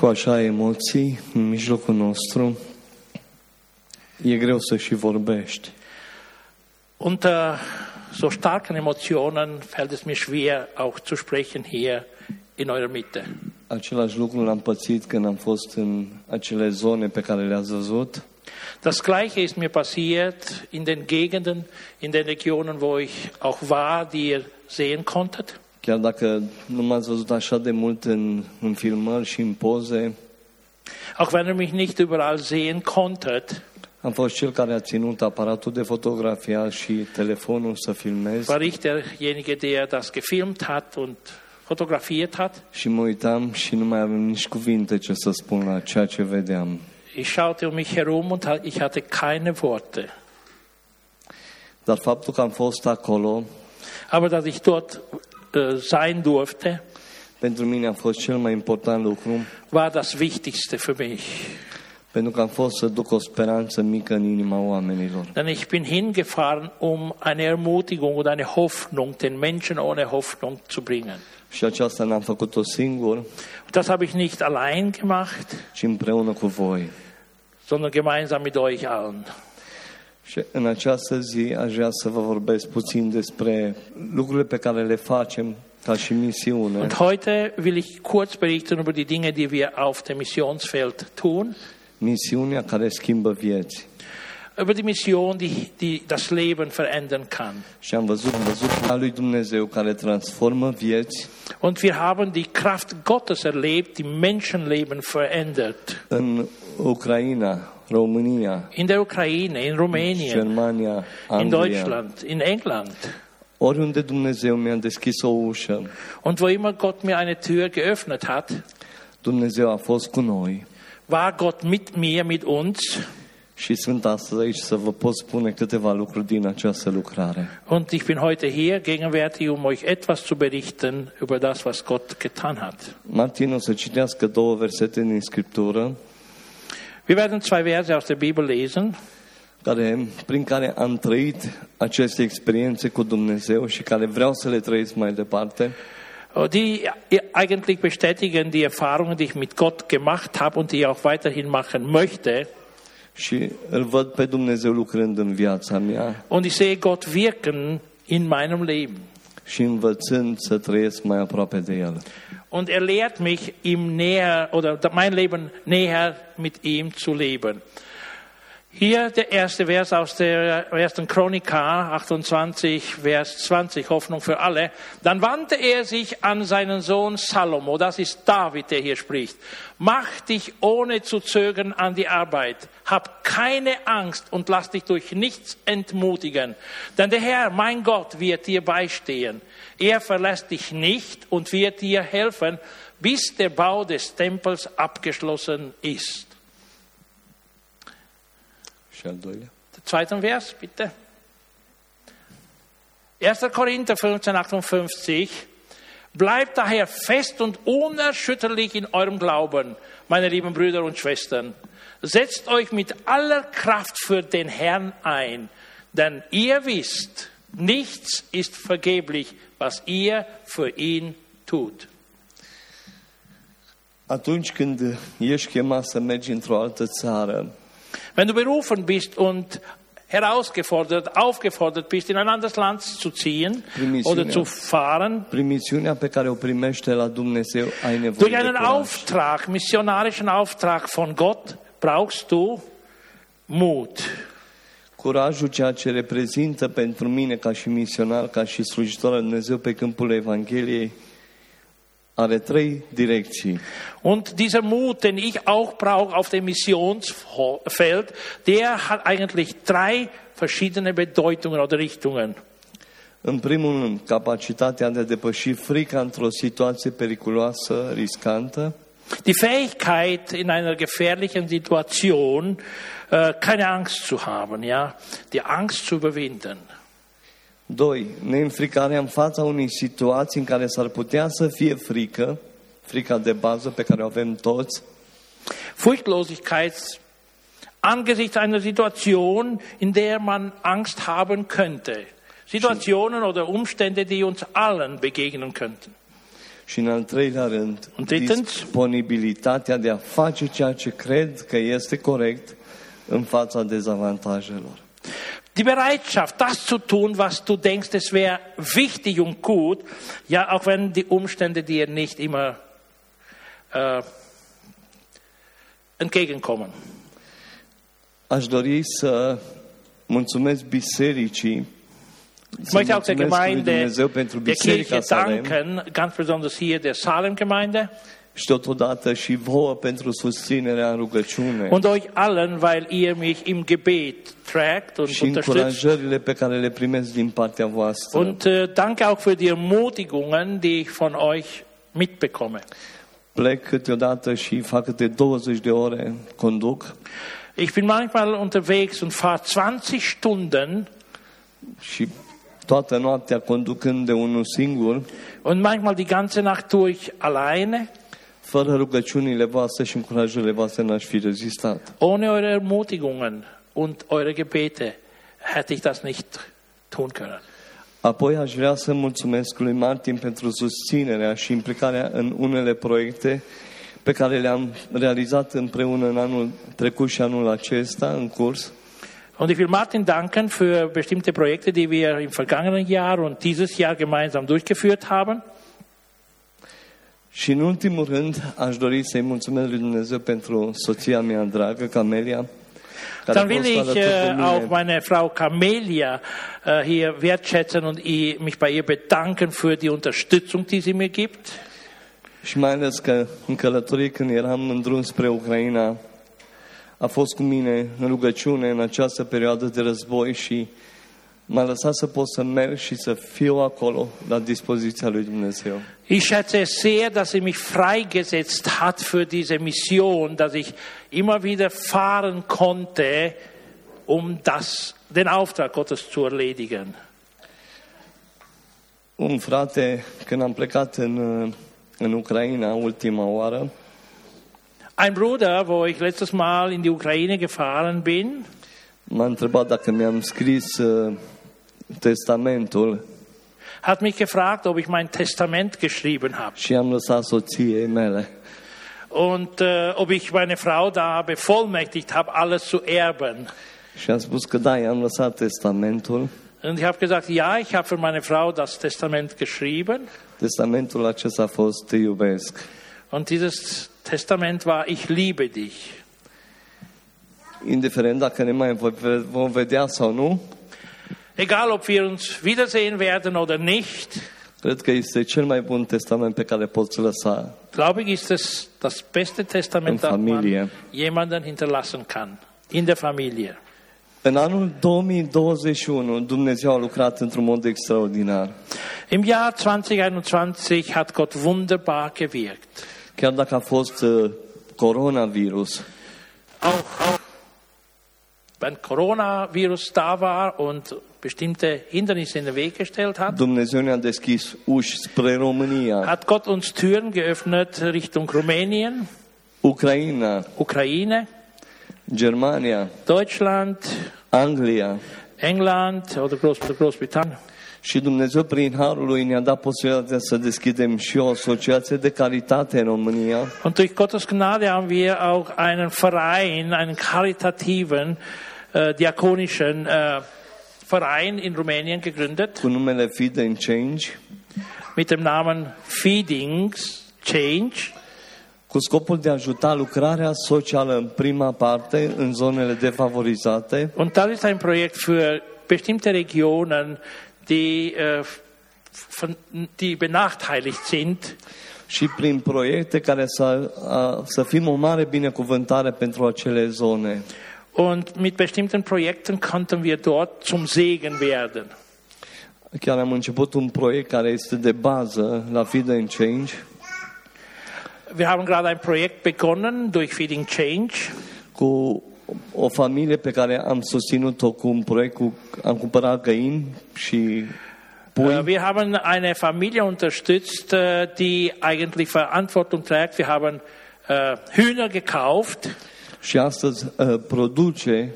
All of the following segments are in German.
cu așa emoții în mijlocul nostru, e greu să și vorbești. Unter so starken Emotionen fällt es mir schwer, auch zu sprechen hier in eurer Mitte. Același lucru l-am pățit când am fost în acele zone pe care le-ați văzut. Das Gleiche ist mir passiert in den Gegenden, in den Regionen, wo ich auch war, die ihr sehen konntet. Chiar dacă nu m-ați văzut așa de mult în, în filmări și în poze, Auch wenn ihr mich nicht überall sehen konntet, am fost cel care a ținut aparatul de fotografia și telefonul să filmez war ich derjenige, der das gefilmt hat und fotografiert hat. și mă uitam și nu mai aveam nici cuvinte ce să spun la ceea ce vedeam. Ich schaute um mich herum und ha- ich hatte keine Worte. Dar faptul că am fost acolo, Aber dass ich dort äh, sein durfte, pentru mine a fost cel mai important lucru, war das Wichtigste für mich. pentru că am fost să duc o speranță mică în inima oamenilor. Denn ich bin hingefahren, um eine Ermutigung und eine Hoffnung den Menschen ohne Hoffnung zu bringen. Și aceasta n-am făcut-o singur, das habe ich nicht allein gemacht, ci împreună cu voi. sondern gemeinsam mit euch allen. Și în această zi aș vrea să vă vorbesc puțin despre lucrurile pe care le facem ca și misiune, Und heute will ich kurz berichten über die Dinge, die wir auf dem Missionsfeld tun, misiunea care schimbă vieți. über die Mission, die, die das Leben verändern kann. Și am văzut, am văzut a lui Dumnezeu care transformă vieți Und wir haben die Kraft Gottes erlebt, die Menschenleben verändert. în Ucraina, România, In der Ukraine, in Rumänien, Germania, in Anglia. Deutschland, in England. Oriunde Dumnezeu mi-a deschis o ușă, Und wo immer Gott mir eine Tür geöffnet hat, Dumnezeu a fost cu noi. war Gott mit mir, mit uns. Și sunt astăzi aici să vă pot spune câteva lucruri din această lucrare. Und ich bin heute hier gegenwärtig, um euch etwas zu berichten über das, was Gott getan hat. Martin o să citească două versete din Scriptură Wir werden zwei Verse aus der Bibel lesen, care, prin care am trăit aceste experiențe cu Dumnezeu și care vreau să le trăiesc mai departe. die eigentlich bestätigen die Erfahrungen, die ich mit Gott gemacht habe und die ich auch weiterhin machen möchte. Și îl văd pe Dumnezeu lucrând în viața mea Und ich sehe Gott wirken in meinem Leben. și învățând să trăiesc mai aproape de El. Und er lehrt mich, ihm näher oder mein Leben näher mit ihm zu leben. Hier der erste Vers aus der ersten Chronika 28, Vers 20, Hoffnung für alle. Dann wandte er sich an seinen Sohn Salomo, das ist David, der hier spricht. Mach dich ohne zu zögern an die Arbeit. Hab keine Angst und lass dich durch nichts entmutigen. Denn der Herr, mein Gott, wird dir beistehen. Er verlässt dich nicht und wird dir helfen, bis der Bau des Tempels abgeschlossen ist. Și al doilea. Der zweite Vers, bitte. 1. Korinther 15, 58. Bleibt daher fest und unerschütterlich in eurem Glauben, meine lieben Brüder und Schwestern. Setzt euch mit aller Kraft für den Herrn ein, denn ihr wisst, nichts ist vergeblich, was ihr für ihn tut. Atunci când ești chemat să mergi într-o altă țară, Wenn du berufen bist und herausgefordert, aufgefordert bist, in ein anderes Land zu ziehen oder zu fahren, pe care o primește la Dumnezeu, ai nevoie durch einen. Auftrag, missionarischen Auftrag von Gott, brauchst du Mut. Curajul ceea ce reprezintă pentru mine ca și misionar, ca și slujitor al Dumnezeu pe câmpul Evangheliei, are trei direcții. Und dieser Mut, den ich auch brauche auf dem Missionsfeld, der hat eigentlich drei verschiedene Bedeutungen oder Richtungen. În primul rând, capacitatea de a depăși frica într-o situație periculoasă, riscantă. Die Fähigkeit, in einer gefährlichen Situation äh, keine Angst zu haben, ja, die Angst zu überwinden. Doi, neînfricarea în fața unei situații în care s-ar putea să fie frică, frica de bază pe care o avem toți, Furchtlosigkeit angesichts einer Situation, in der man Angst haben könnte. Situationen oder Umstände, die uns allen begegnen könnten. Și în al treilea rând, Und drittens? disponibilitatea de a face ceea ce cred că este corect în fața dezavantajelor. Die Bereitschaft, das zu tun, was du denkst, es wäre wichtig und gut, ja, auch wenn die Umstände dir nicht immer äh, entgegenkommen. Aș dori să mulțumesc bisericii, Ich möchte auch der Gemeinde, der Kirche danken, ganz besonders hier der Salem-Gemeinde și totodată și vouă pentru susținerea în rugăciune und euch allen, weil ihr mich im Gebet tragt und și unterstützt. încurajările pe care le primesc din partea voastră. Und äh, danke auch für die Ermutigungen, die ich von euch mitbekomme. Plec câteodată și fac câte 20 de ore, conduc Ich bin manchmal unterwegs und fahre 20 Stunden și toată noaptea conducând de unul singur, und manchmal die ganze Nacht durch alleine. Fără rugăciunile voastre și încurajările voastre n-aș fi rezistat. Ohne eure Ermutigungen und eure Gebete hätte ich das nicht tun können. Apoi aș vrea să mulțumesc lui Martin pentru susținerea și implicarea în unele proiecte pe care le-am realizat împreună în anul trecut și anul acesta, în curs. Und ich will Martin danken für bestimmte Projekte, die wir im vergangenen Jahr und dieses Jahr gemeinsam durchgeführt haben. Și în ultimul rând, aș dori să-i mulțumesc lui Dumnezeu pentru soția mea dragă, Camelia, care Dann a will fost ich alături de äh, auch mine meine Frau Camelia äh, hier wertschätzen und i- mich bei ihr bedanken für die Unterstützung, die sie mir gibt. și mai ales că în călătorie când eram în drum spre Ucraina, a fost cu mine în rugăciune în această perioadă de război și m-a lăsat să pot să merg și să fiu acolo la dispoziția lui Dumnezeu. Ich schätze sehr, dass sie mich freigesetzt hat für diese Mission, dass ich immer wieder fahren konnte, um das, den Auftrag Gottes zu erledigen. Un frate, când am plecat în, în Ucraina ultima oară, Ein Bruder, wo ich letztes Mal in die Ukraine gefahren bin, m-a întrebat dacă mi-am scris uh, testamentul hat mich gefragt, ob ich mein Testament geschrieben habe și am lăsat soției mele. und äh, ob ich meine Frau da bevollmächtigt habe, alles zu erben. Și am spus că da, i-am lăsat testamentul. Und ich habe gesagt, ja, ich habe für meine Frau das Testament geschrieben. Testamentul acesta a fost Te iubesc. Und dieses Testament war, ich liebe dich. Indiferent dacă ne mai vo- vom vedea sau nu, Egal, ob wir uns wiedersehen werden oder nicht, cred că este cel mai bun testament pe care poți lăsa. glaube ich, ist es das beste Testament, das man jemanden hinterlassen kann. In der Familie. În anul 2021, Dumnezeu a lucrat într-un mod extraordinar. Im Jahr 2021 hat Gott wunderbar gewirkt. Chiar dacă a fost uh, coronavirus, Auch, auch wenn Coronavirus da war und bestimmte Hindernisse in den Weg gestellt hat, Dumnezeu ne-a deschis uși spre România, hat Gott uns Türen geöffnet Richtung Rumänien, Ucraina, Ukraine, Germania, Deutschland, Anglia. England oder Groß Großbritannien. Și Dumnezeu, prin Harul Lui, ne-a dat posibilitatea să deschidem și o asociație de caritate în România, Und durch Gottes Gnade haben wir auch einen Verein, einen karitativen, äh, diakonischen äh, Verein in Rumänien gegründet cu numele Feed and Change, mit dem Namen Feedings Change, cu scopul de a ajuta lucrarea socială în prima parte, în zonele defavorizate, Und das ist ein Projekt für bestimmte Regionen, die, äh, von, die benachteiligt sind. și prin proiecte care să, a, să fim o mare binecuvântare pentru acele zone. Und mit bestimmten Projekten konnten wir dort zum Segen werden. Chiar am început un proiect care este de bază la Feed and Change, Wir haben gerade ein Projekt begonnen durch Feeding Change. cu o familie pe care am susținut-o cu un proiect cu, am cumpărat găini și pui Äh, Wir haben eine Familie unterstützt, äh, die eigentlich Verantwortung trägt. Wir haben äh, Hühner gekauft și astăzi uh, produce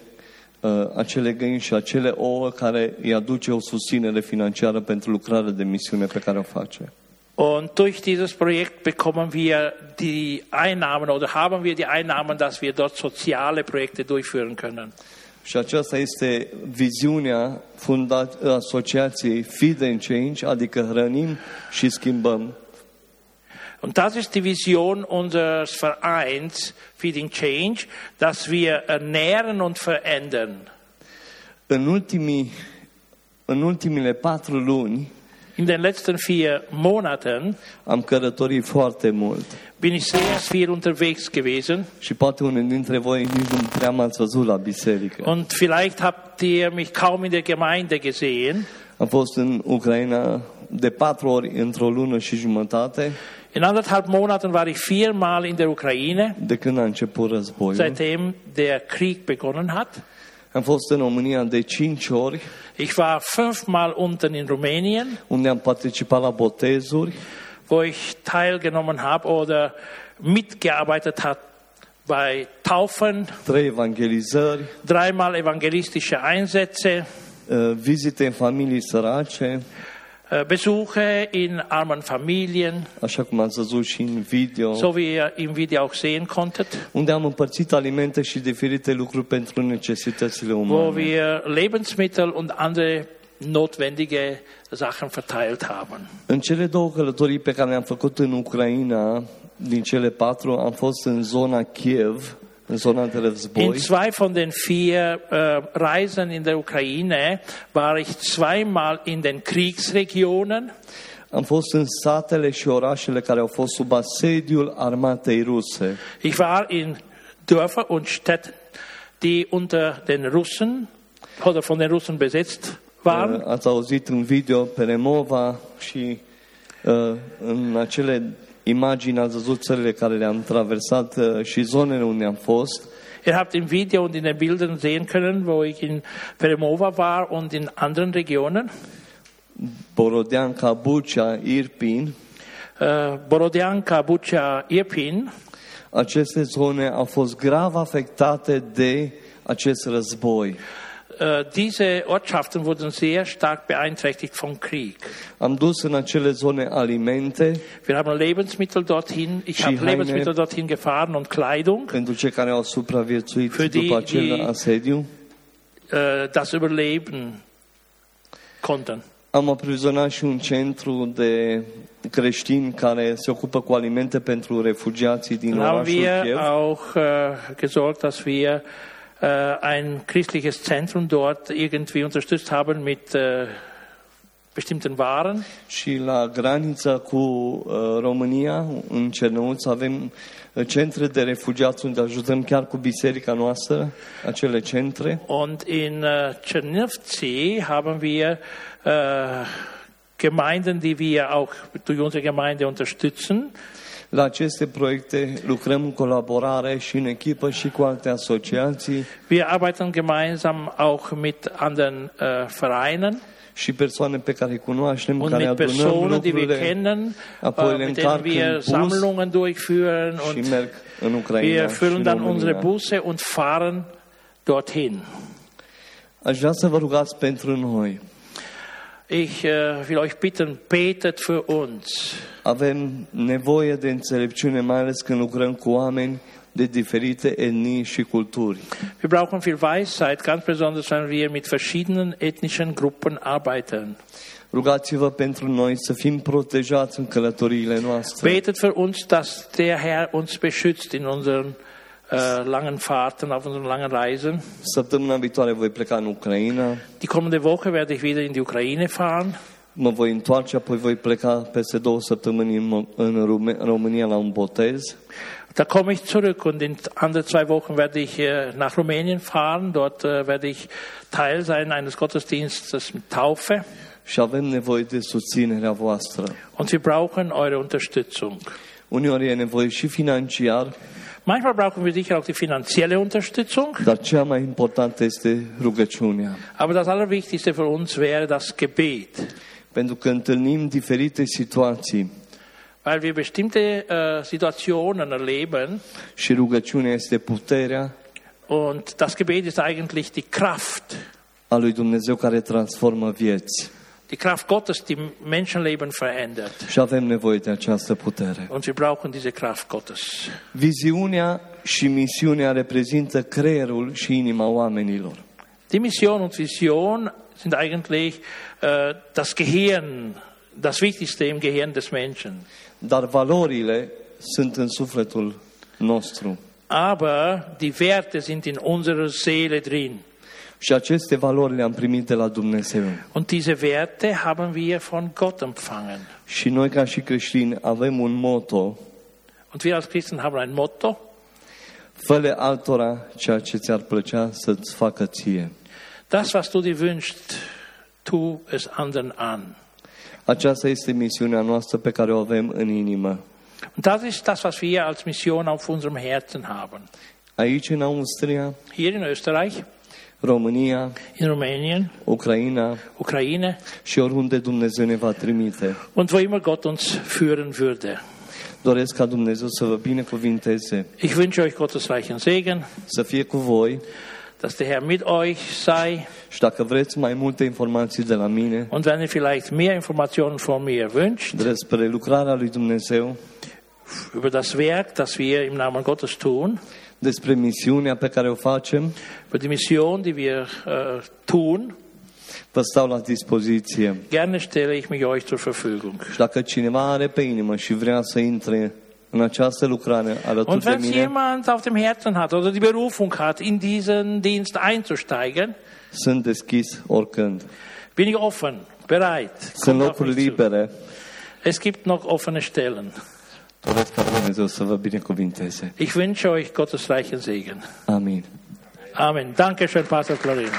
uh, acele găini și acele ouă care îi aduce o susținere financiară pentru lucrarea de misiune pe care o face. Und durch dieses Projekt bekommen wir die Einnahmen oder haben wir die Einnahmen, dass wir dort soziale Projekte durchführen können. Și aceasta este viziunea funda- asociației Feed and Change, adică hrănim și schimbăm. Und das ist die Vision unseres Vereins Feeding Change, dass wir ernähren und verändern. În, ultimii, în ultimile patru luni In den letzten vier Monaten am călătorit foarte mult bin ich sehr viel unterwegs gewesen și poate unul dintre voi nici nu prea m-ați văzut la biserică. und vielleicht habt ihr mich kaum in der Gemeinde gesehen. Am fost în Ucraina de patru ori într-o lună și jumătate In anderthalb Monaten war ich viermal in der Ukraine, de când a început războiul. seitdem der Krieg begonnen hat. Am fost în România de cinci ori, Ich war fünfmal unten in Rumänien, unde am participat la botezuri, wo ich teilgenommen habe oder mitgearbeitet habe bei Taufen, trei evangelizări, dreimal evangelistische Einsätze, vizite în familii sărace, Besuche in armen Familien, așa cum ați văzut și în video, so wie ihr im Video auch sehen konntet, unde am împărțit alimente și diferite lucruri pentru necesitățile wo umane. wir Lebensmittel und andere notwendige Sachen verteilt haben. În cele două călătorii pe care le-am făcut în Ucraina, din cele patru, am fost în zona Kiev, In zwei von den vier äh, Reisen in der Ukraine war ich zweimal in den Kriegsregionen. am fost în satele și orașele care au fost sub asediul armatei ruse. Ich war in Dörfer und Städten, die unter den Russen oder von den Russen besetzt waren. Uh, Ați auzit în video pe Remova și în acele imagini ați văzut țările care le-am traversat uh, și zonele unde am fost. Ihr habt im Video und in den Bildern sehen können, wo ich in Peremova war und in anderen Regionen. Borodeanca, Bucea, Irpin. Äh, Borodianka, Bucha, Irpin. Aceste zone au fost grav afectate de acest război. Äh, diese Ortschaften wurden sehr stark beeinträchtigt vom Krieg. Am dus în acele zone alimente Wir haben Lebensmittel dorthin, ich habe Lebensmittel dorthin gefahren und Kleidung, pentru cei care au supraviețuit Für die- după acel die- asediu. äh, das überleben konnten. Am aprizonat și un centru de creștini care se ocupă cu alimente pentru refugiații din Dann haben orașul wir Kiev. auch äh, gesorgt, dass wir äh, ein christliches Zentrum dort irgendwie unterstützt haben mit äh, bestimmten Waren. Și la granița cu uh, România, în Cernăuț, avem centre de refugiați unde ajutăm chiar cu biserica noastră, acele centre. Und in äh, Czernivtsi haben wir äh, Gemeinden, die wir auch durch unsere Gemeinde unterstützen. La aceste proiecte lucrăm în colaborare și în echipă și cu alte asociații Wir arbeiten gemeinsam auch mit anderen äh, Vereinen și persoane pe care îi cunoaștem, und care mit adunăm Personen, die wir kennen, apoi äh, le mit denen încarc wir în bus Sammlungen durchführen și und merg în Ucraina wir füllen dann unsere. Busse und fahren dorthin. Aș vrea să vă rugați pentru noi. Ich äh, will euch bitten, betet für uns. Avem nevoie de înțelepciune, mai ales când lucrăm cu oameni de diferite etnii și culturi. Wir brauchen viel Weisheit, ganz besonders wenn wir mit verschiedenen ethnischen Gruppen arbeiten. Rugați-vă pentru noi să fim protejați în călătoriile noastre. Betet für uns, dass der Herr uns beschützt in unseren äh, langen Fahrten, auf unseren langen Reisen. Săptămâna viitoare voi pleca în Ucraina, Die kommende Woche werde ich wieder in die Ukraine fahren. mă voi întoarce, apoi voi pleca peste două săptămâni în, în Rume- România la un botez. Da komme ich zurück und in andere zwei Wochen werde ich äh, nach Rumänien fahren. Dort äh, werde ich Teil sein eines Gottesdienstes mit Taufe. Și avem nevoie de susținerea voastră. Und wir brauchen eure Unterstützung. Uneori e nevoie și financiar, Manchmal brauchen wir sicher auch die finanzielle Unterstützung. dar cea mai importantă este rugăciunea. Aber das Allerwichtigste für uns wäre das Gebet. Pentru că întâlnim diferite situații Weil wir bestimmte äh, Situationen erleben și rugăciunea este puterea und das Gebet ist eigentlich die Kraft, a lui Dumnezeu care transformă vieți. Die Kraft Gottes, die Menschenleben verändert. Și avem nevoie de această putere. Und wir brauchen diese Kraft Gottes. Viziunea și misiunea reprezintă creierul și inima oamenilor. Die Mission und Vision sind eigentlich äh, das Gehirn, das Wichtigste im Gehirn des Menschen. Dar valorile sunt în sufletul nostru. Aber die Werte sind in unserer Seele drin. Și aceste valori le-am primit de la Dumnezeu. Und diese Werte haben wir von Gott empfangen. Și noi ca și creștini avem un moto, Und wir als Christen haben ein Motto, fă altora ceea ce ți-ar plăcea să-ți facă ție. das, was du dir wünschst, tu es anderen an. Aceasta este misiunea noastră pe care o avem în inimă. Und das ist das, was wir als Mission auf unserem Herzen haben. Aici în Austria, Hier in Österreich, România, in Rumänien, Ucraina Ukraine și oriunde Dumnezeu ne va trimite. und wo immer Gott uns führen würde. Doresc ca Dumnezeu să vă binecuvinteze, Ich wünsche euch Gottes reichen Segen, să fie cu voi dass der Herr mit euch sei. și dacă vreți mai multe informații de la mine Und wenn ihr vielleicht mehr Informationen von mir wünscht, despre lucrarea lui Dumnezeu, über das Werk, das wir im Namen Gottes tun, despre misiunea pe care o facem, über die Mission, die wir äh, tun, vă stau la dispoziție. gerne stelle ich mich euch zur Verfügung. Și dacă cineva are pe inimă și vrea să intre în această lucrare alături Und de wenn es mine, jemand auf dem Herzen hat oder die Berufung hat, in diesen Dienst einzusteigen, sunt deschis oricând. bin ich offen, bereit. Sunt locuri libere. Es gibt noch offene Stellen. Ich wünsche euch Gottes reichen Segen. Amen. Danke schön, Pastor Florin.